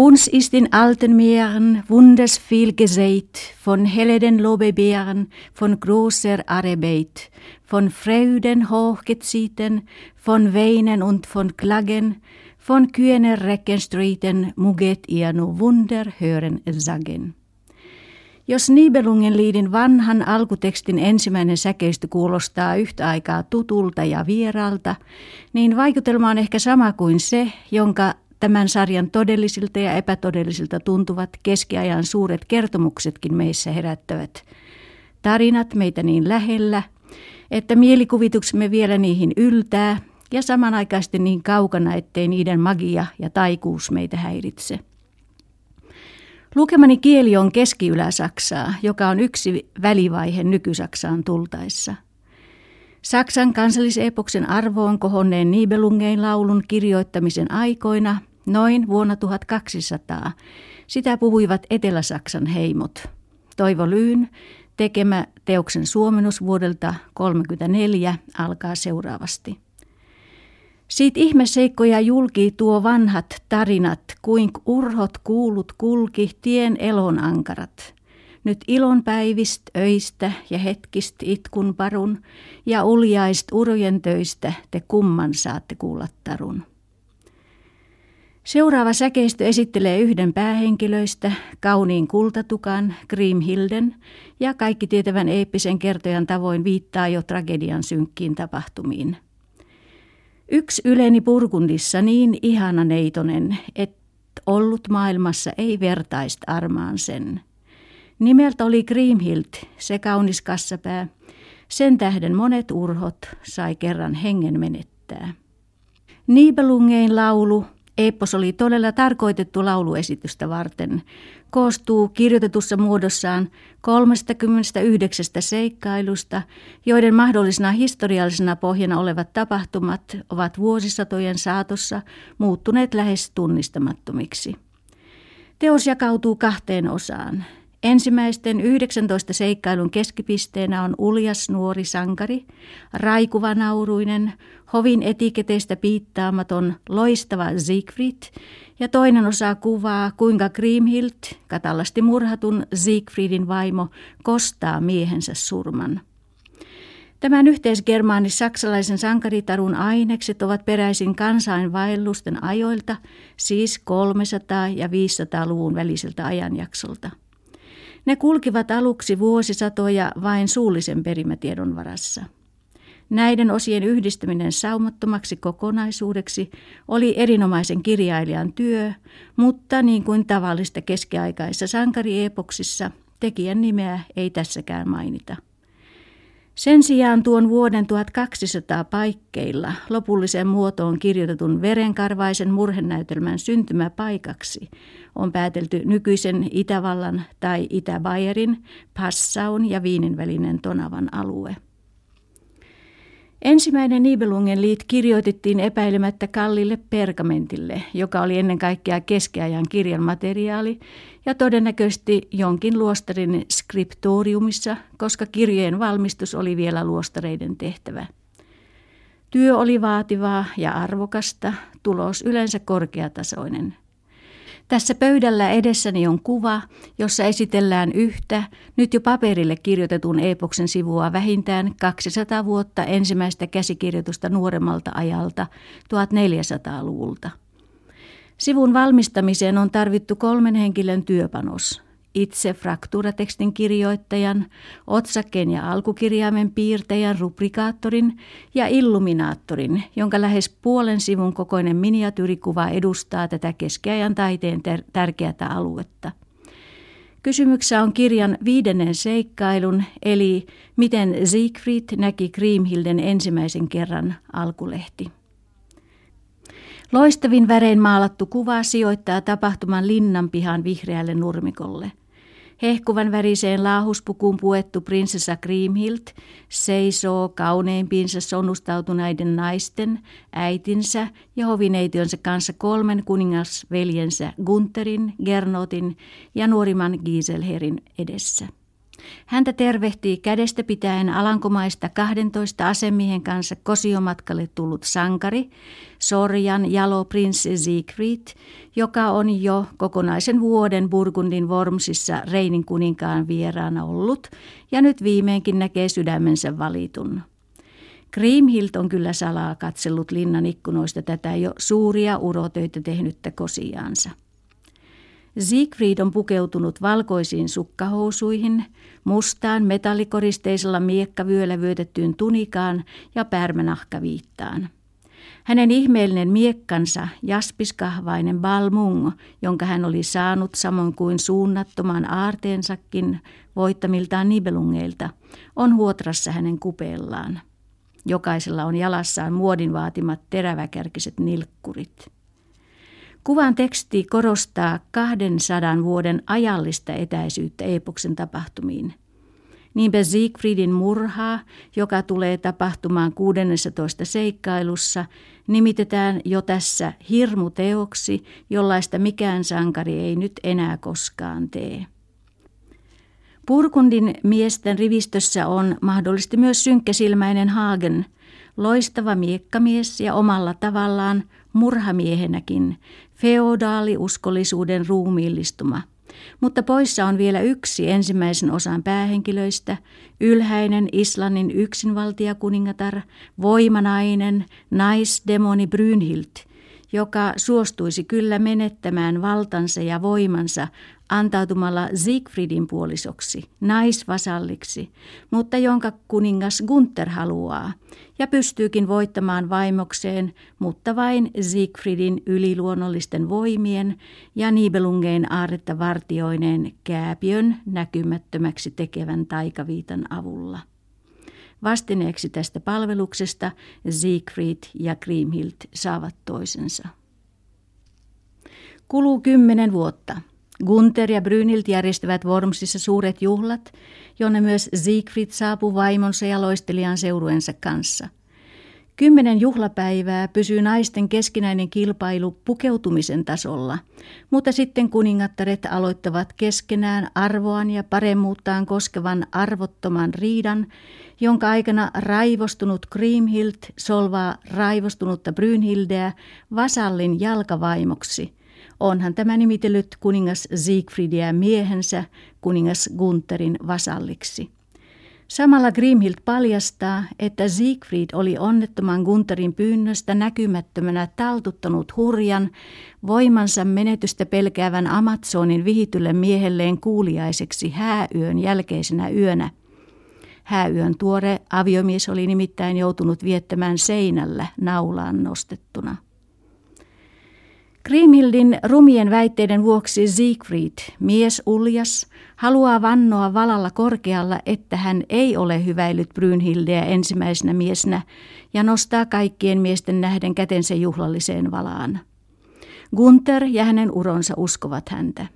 Uns ist in alten Meeren wundersviel gesät, von helleden Lobebeeren, von großer Arbeit, von Freuden hochgezieten, von Weinen und von Klagen, von kühner Reckenstreiten muget ihr nu Wunder hören sagen. Jos Nibelungen vanhan alkutekstin ensimmäinen säkeistö kuulostaa yhtä aikaa tutulta ja vieralta, niin vaikutelma on ehkä sama kuin se, jonka tämän sarjan todellisilta ja epätodellisilta tuntuvat keskiajan suuret kertomuksetkin meissä herättävät. Tarinat meitä niin lähellä, että mielikuvituksemme vielä niihin yltää ja samanaikaisesti niin kaukana, ettei niiden magia ja taikuus meitä häiritse. Lukemani kieli on keski-ylä-Saksaa, joka on yksi välivaihe nyky-Saksaan tultaessa. Saksan kansallisepoksen arvoon kohonneen Nibelungein laulun kirjoittamisen aikoina, noin vuonna 1200, sitä puhuivat Etelä-Saksan heimot. Toivo Lyyn tekemä teoksen suomennus vuodelta 1934 alkaa seuraavasti. Siitä ihmeseikkoja julki tuo vanhat tarinat, kuink urhot kuulut kulki tien elon ankarat. Nyt ilon päivist öistä ja hetkist itkun parun, ja uljaist urojen töistä te kumman saatte kuulla tarun. Seuraava säkeistö esittelee yhden päähenkilöistä, kauniin kultatukan, Grimhilden, ja kaikki tietävän eeppisen kertojan tavoin viittaa jo tragedian synkkiin tapahtumiin – Yksi yleni Purkundissa niin ihana neitonen, että ollut maailmassa ei vertaist armaan sen. Nimeltä oli Grimhild, se kaunis kassapää. Sen tähden monet urhot sai kerran hengen menettää. Niibelungein laulu Eppos oli todella tarkoitettu lauluesitystä varten. Koostuu kirjoitetussa muodossaan 39 seikkailusta, joiden mahdollisena historiallisena pohjana olevat tapahtumat ovat vuosisatojen saatossa muuttuneet lähes tunnistamattomiksi. Teos jakautuu kahteen osaan. Ensimmäisten 19 seikkailun keskipisteenä on uljas nuori sankari, raikuva nauruinen, hovin etiketeistä piittaamaton, loistava Siegfried, ja toinen osa kuvaa, kuinka Grimhild, katalasti murhatun Siegfriedin vaimo, kostaa miehensä surman. Tämän yhteisgermaanis-saksalaisen sankaritarun ainekset ovat peräisin kansainvaellusten ajoilta, siis 300- ja 500-luvun väliseltä ajanjaksolta. Ne kulkivat aluksi vuosisatoja vain suullisen perimätiedon varassa. Näiden osien yhdistäminen saumattomaksi kokonaisuudeksi oli erinomaisen kirjailijan työ, mutta niin kuin tavallista keskiaikaisessa sankariepoksissa, tekijän nimeä ei tässäkään mainita. Sen sijaan tuon vuoden 1200 paikkeilla lopulliseen muotoon kirjoitetun verenkarvaisen murhenäytelmän syntymäpaikaksi on päätelty nykyisen Itävallan tai Itä-Bayerin, Passaun ja Viinin välinen Tonavan alue. Ensimmäinen Nibelungen liit kirjoitettiin epäilemättä kallille pergamentille, joka oli ennen kaikkea keskiajan kirjan materiaali ja todennäköisesti jonkin luostarin skriptoriumissa, koska kirjojen valmistus oli vielä luostareiden tehtävä. Työ oli vaativaa ja arvokasta, tulos yleensä korkeatasoinen – tässä pöydällä edessäni on kuva, jossa esitellään yhtä, nyt jo paperille kirjoitetun epoksen sivua vähintään 200 vuotta ensimmäistä käsikirjoitusta nuoremmalta ajalta 1400-luvulta. Sivun valmistamiseen on tarvittu kolmen henkilön työpanos – itse frakturatekstin kirjoittajan, otsakkeen ja alkukirjaimen piirtäjän, rubrikaattorin ja illuminaattorin, jonka lähes puolen sivun kokoinen miniatyyrikuva edustaa tätä keskiajan taiteen ter- tärkeää aluetta. Kysymyksessä on kirjan viidennen seikkailun, eli miten Siegfried näki Kriemhilden ensimmäisen kerran alkulehti. Loistavin värein maalattu kuva sijoittaa tapahtuman linnanpihan vihreälle nurmikolle. Hehkuvan väriseen laahuspukuun puettu prinsessa Grimhild seisoo kauneimpiinsa sonnustautuneiden naisten, äitinsä ja hovineitionsa kanssa kolmen kuningasveljensä Gunterin, Gernotin ja nuorimman Giselherin edessä. Häntä tervehtii kädestä pitäen Alankomaista 12 asemiehen kanssa kosiomatkalle tullut sankari, Sorjan jalo prinssi Siegfried, joka on jo kokonaisen vuoden Burgundin Wormsissa Reinin kuninkaan vieraana ollut ja nyt viimeinkin näkee sydämensä valitun. Kriemhild on kyllä salaa katsellut linnan ikkunoista tätä jo suuria urotöitä tehnyttä kosiaansa. Siegfried on pukeutunut valkoisiin sukkahousuihin, mustaan metallikoristeisella miekkavyöllä vyötettyyn tunikaan ja pärmänahkaviittaan. Hänen ihmeellinen miekkansa, jaspiskahvainen balmung, jonka hän oli saanut samoin kuin suunnattoman aarteensakin voittamiltaan nibelungeilta, on huotrassa hänen kupeellaan. Jokaisella on jalassaan muodin vaatimat teräväkärkiset nilkkurit. Kuvan teksti korostaa 200 vuoden ajallista etäisyyttä epoksen tapahtumiin. Niinpä Siegfriedin murhaa, joka tulee tapahtumaan 16 seikkailussa, nimitetään jo tässä hirmuteoksi, jollaista mikään sankari ei nyt enää koskaan tee. Purkundin miesten rivistössä on mahdollisesti myös synkkäsilmäinen Hagen, loistava miekkamies ja omalla tavallaan murhamiehenäkin, feodaaliuskollisuuden ruumiillistuma. Mutta poissa on vielä yksi ensimmäisen osan päähenkilöistä, ylhäinen Islannin yksinvaltiakuningatar, voimanainen, naisdemoni Brynhild, joka suostuisi kyllä menettämään valtansa ja voimansa antautumalla Siegfriedin puolisoksi, naisvasalliksi, mutta jonka kuningas Gunther haluaa, ja pystyykin voittamaan vaimokseen, mutta vain Siegfriedin yliluonnollisten voimien ja Nibelungeen aarretta vartioineen kääpiön näkymättömäksi tekevän taikaviitan avulla. Vastineeksi tästä palveluksesta Siegfried ja Kriemhild saavat toisensa. Kuluu kymmenen vuotta. Gunther ja Brynhild järjestävät Wormsissa suuret juhlat, jonne myös Siegfried saapuu vaimonsa ja loistelijan seuruensa kanssa. Kymmenen juhlapäivää pysyy naisten keskinäinen kilpailu pukeutumisen tasolla, mutta sitten kuningattaret aloittavat keskenään arvoaan ja paremmuuttaan koskevan arvottoman riidan, jonka aikana raivostunut Kriemhild solvaa raivostunutta Brynhildeä vasallin jalkavaimoksi – Onhan tämä nimitellyt kuningas Siegfriedia miehensä kuningas Gunterin vasalliksi. Samalla Grimhild paljastaa, että Siegfried oli onnettoman Gunterin pyynnöstä näkymättömänä taltuttanut hurjan, voimansa menetystä pelkäävän Amazonin vihitylle miehelleen kuuliaiseksi hääyön jälkeisenä yönä. Hääyön tuore aviomies oli nimittäin joutunut viettämään seinällä naulaan nostettuna. Grimhildin rumien väitteiden vuoksi Siegfried, mies uljas, haluaa vannoa valalla korkealla, että hän ei ole hyväillyt Brynhildeä ensimmäisenä miesnä ja nostaa kaikkien miesten nähden kätensä juhlalliseen valaan. Gunther ja hänen uronsa uskovat häntä.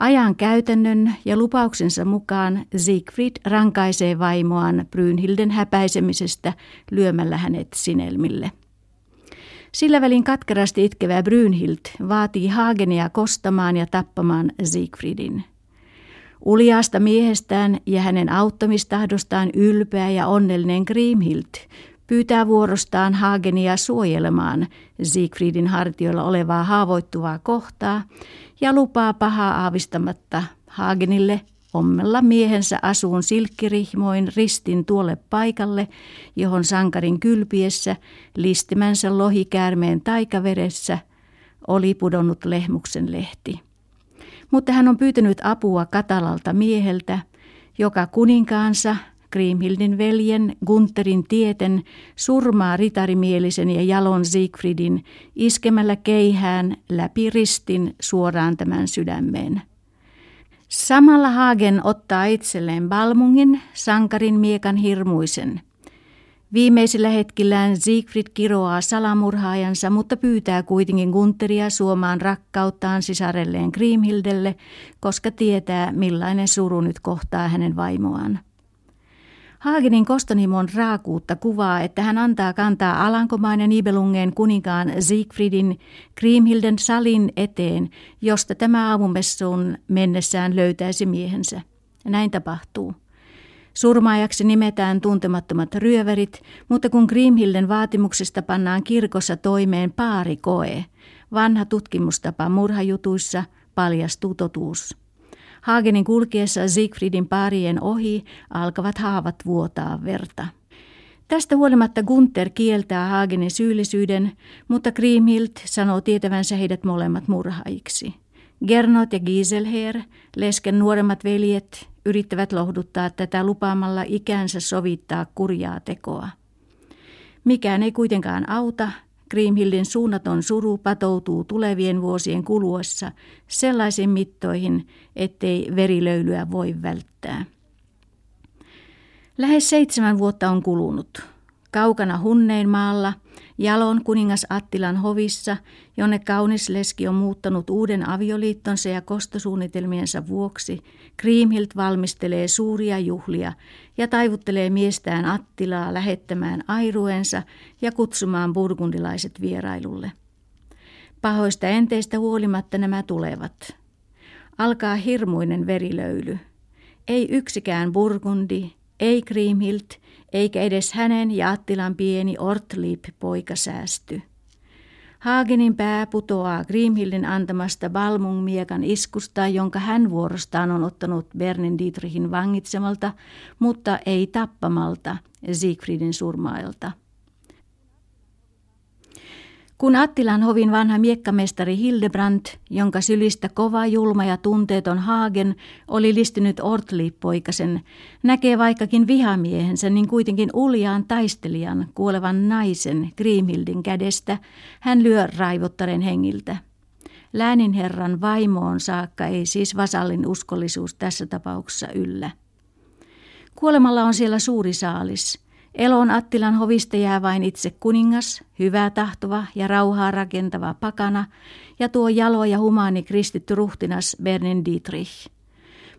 Ajan käytännön ja lupauksensa mukaan Siegfried rankaisee vaimoaan Brynhilden häpäisemisestä lyömällä hänet sinelmille. Sillä välin katkerasti itkevä Brynhild vaatii Hagenia kostamaan ja tappamaan Siegfriedin. Uliaasta miehestään ja hänen auttamistahdostaan ylpeä ja onnellinen Grimhild pyytää vuorostaan Hagenia suojelemaan Siegfriedin hartioilla olevaa haavoittuvaa kohtaa ja lupaa pahaa aavistamatta Hagenille ommella miehensä asuun silkkirihmoin ristin tuolle paikalle, johon sankarin kylpiessä listimänsä lohikäärmeen taikaveressä oli pudonnut lehmuksen lehti. Mutta hän on pyytänyt apua katalalta mieheltä, joka kuninkaansa Kriemhildin veljen Gunterin tieten surmaa ritarimielisen ja jalon Siegfriedin iskemällä keihään läpi ristin suoraan tämän sydämeen. Samalla Hagen ottaa itselleen Balmungin, sankarin miekan hirmuisen. Viimeisillä hetkillään Siegfried kiroaa salamurhaajansa, mutta pyytää kuitenkin Gunteria suomaan rakkauttaan sisarelleen Grimhildelle, koska tietää millainen suru nyt kohtaa hänen vaimoaan. Haagenin kostonimon raakuutta kuvaa, että hän antaa kantaa Alankomaan ja Nibelungen kuninkaan Siegfriedin Kriemhilden salin eteen, josta tämä aamumessuun mennessään löytäisi miehensä. Näin tapahtuu. Surmaajaksi nimetään tuntemattomat ryöverit, mutta kun Grimhilden vaatimuksesta pannaan kirkossa toimeen paarikoe, vanha tutkimustapa murhajutuissa paljastuu totuus. Hagenin kulkiessa Siegfriedin paarien ohi alkavat haavat vuotaa verta. Tästä huolimatta Gunther kieltää Hagenin syyllisyyden, mutta Grimhild sanoo tietävänsä heidät molemmat murhaiksi. Gernot ja Giselher, lesken nuoremmat veljet, yrittävät lohduttaa tätä lupaamalla ikänsä sovittaa kurjaa tekoa. Mikään ei kuitenkaan auta, Grimhildin suunnaton suru patoutuu tulevien vuosien kuluessa sellaisiin mittoihin, ettei verilöylyä voi välttää. Lähes seitsemän vuotta on kulunut. Kaukana Hunneinmaalla, Jalon kuningas Attilan hovissa, jonne kaunis leski on muuttanut uuden avioliittonsa ja kostosuunnitelmiensa vuoksi, Kriimhild valmistelee suuria juhlia ja taivuttelee miestään Attilaa lähettämään airuensa ja kutsumaan burgundilaiset vierailulle. Pahoista enteistä huolimatta nämä tulevat. Alkaa hirmuinen verilöyly. Ei yksikään burgundi, ei Kriimhild, eikä edes hänen ja Attilan pieni Ortliip-poika säästy. Haagenin pää putoaa Grimhildin antamasta Balmung-miekan iskusta, jonka hän vuorostaan on ottanut Bernin Dietrichin vangitsemalta, mutta ei tappamalta Siegfriedin surmailta. Kun Attilan hovin vanha miekkamestari Hildebrand, jonka sylistä kova, julma ja tunteeton Hagen oli listynyt Ortli-poikasen, näkee vaikkakin vihamiehensä, niin kuitenkin uljaan taistelijan, kuolevan naisen Grimhildin kädestä, hän lyö raivottaren hengiltä. Lääninherran vaimoon saakka ei siis vasallin uskollisuus tässä tapauksessa yllä. Kuolemalla on siellä suuri saalis – Elon Attilan hovista jää vain itse kuningas, hyvää tahtova ja rauhaa rakentava pakana ja tuo jalo ja humaani kristitty ruhtinas Bernin Dietrich.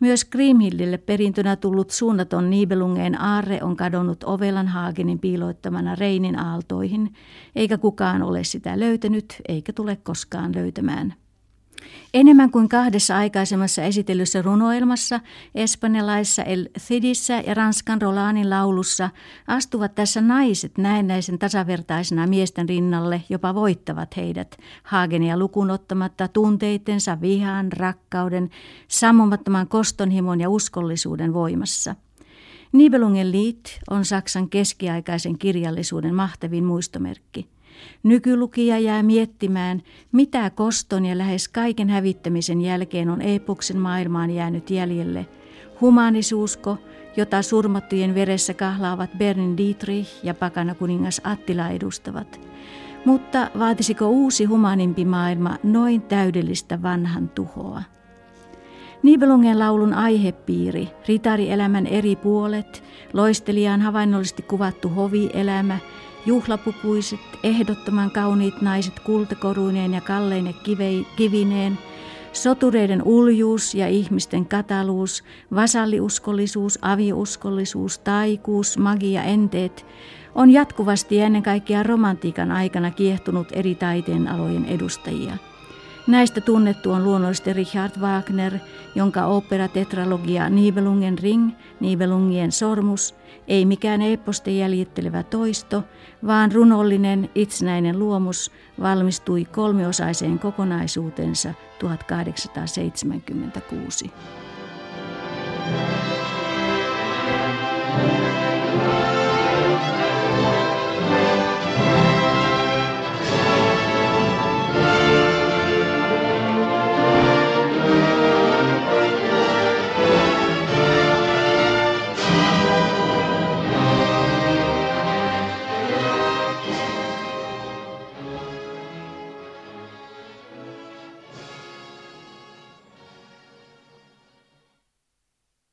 Myös Grimhildille perintönä tullut suunnaton Nibelungeen aarre on kadonnut Ovelan Haagenin piiloittamana Reinin aaltoihin, eikä kukaan ole sitä löytänyt eikä tule koskaan löytämään. Enemmän kuin kahdessa aikaisemmassa esitellyssä runoilmassa, espanjalaisessa El Cidissä ja Ranskan Rolanin laulussa astuvat tässä naiset näennäisen tasavertaisena miesten rinnalle, jopa voittavat heidät, Haagenia lukuun ottamatta tunteitensa vihan, rakkauden, sammumattoman kostonhimon ja uskollisuuden voimassa. Nibelungen liit on Saksan keskiaikaisen kirjallisuuden mahtavin muistomerkki. Nykylukija jää miettimään, mitä koston ja lähes kaiken hävittämisen jälkeen on epoksen maailmaan jäänyt jäljelle. Humanisuusko, jota surmattujen veressä kahlaavat Bernin Dietrich ja pakana kuningas Attila edustavat. Mutta vaatisiko uusi humanimpi maailma noin täydellistä vanhan tuhoa? Nibelungen laulun aihepiiri, ritarielämän eri puolet, loistelijan havainnollisesti kuvattu hovielämä – Juhlapukuiset, ehdottoman kauniit naiset kultakoruineen ja kalleine kivineen, sotureiden uljuus ja ihmisten kataluus, vasalliuskollisuus, aviuskollisuus, taikuus, magia, enteet, on jatkuvasti ja ennen kaikkea romantiikan aikana kiehtunut eri taiteen alojen edustajia – Näistä tunnettu on luonnollisesti Richard Wagner, jonka operatetralogia Nibelungen ring, Nibelungien sormus, ei mikään eposten jäljittelevä toisto, vaan runollinen itsenäinen luomus valmistui kolmiosaiseen kokonaisuutensa 1876. Thank you.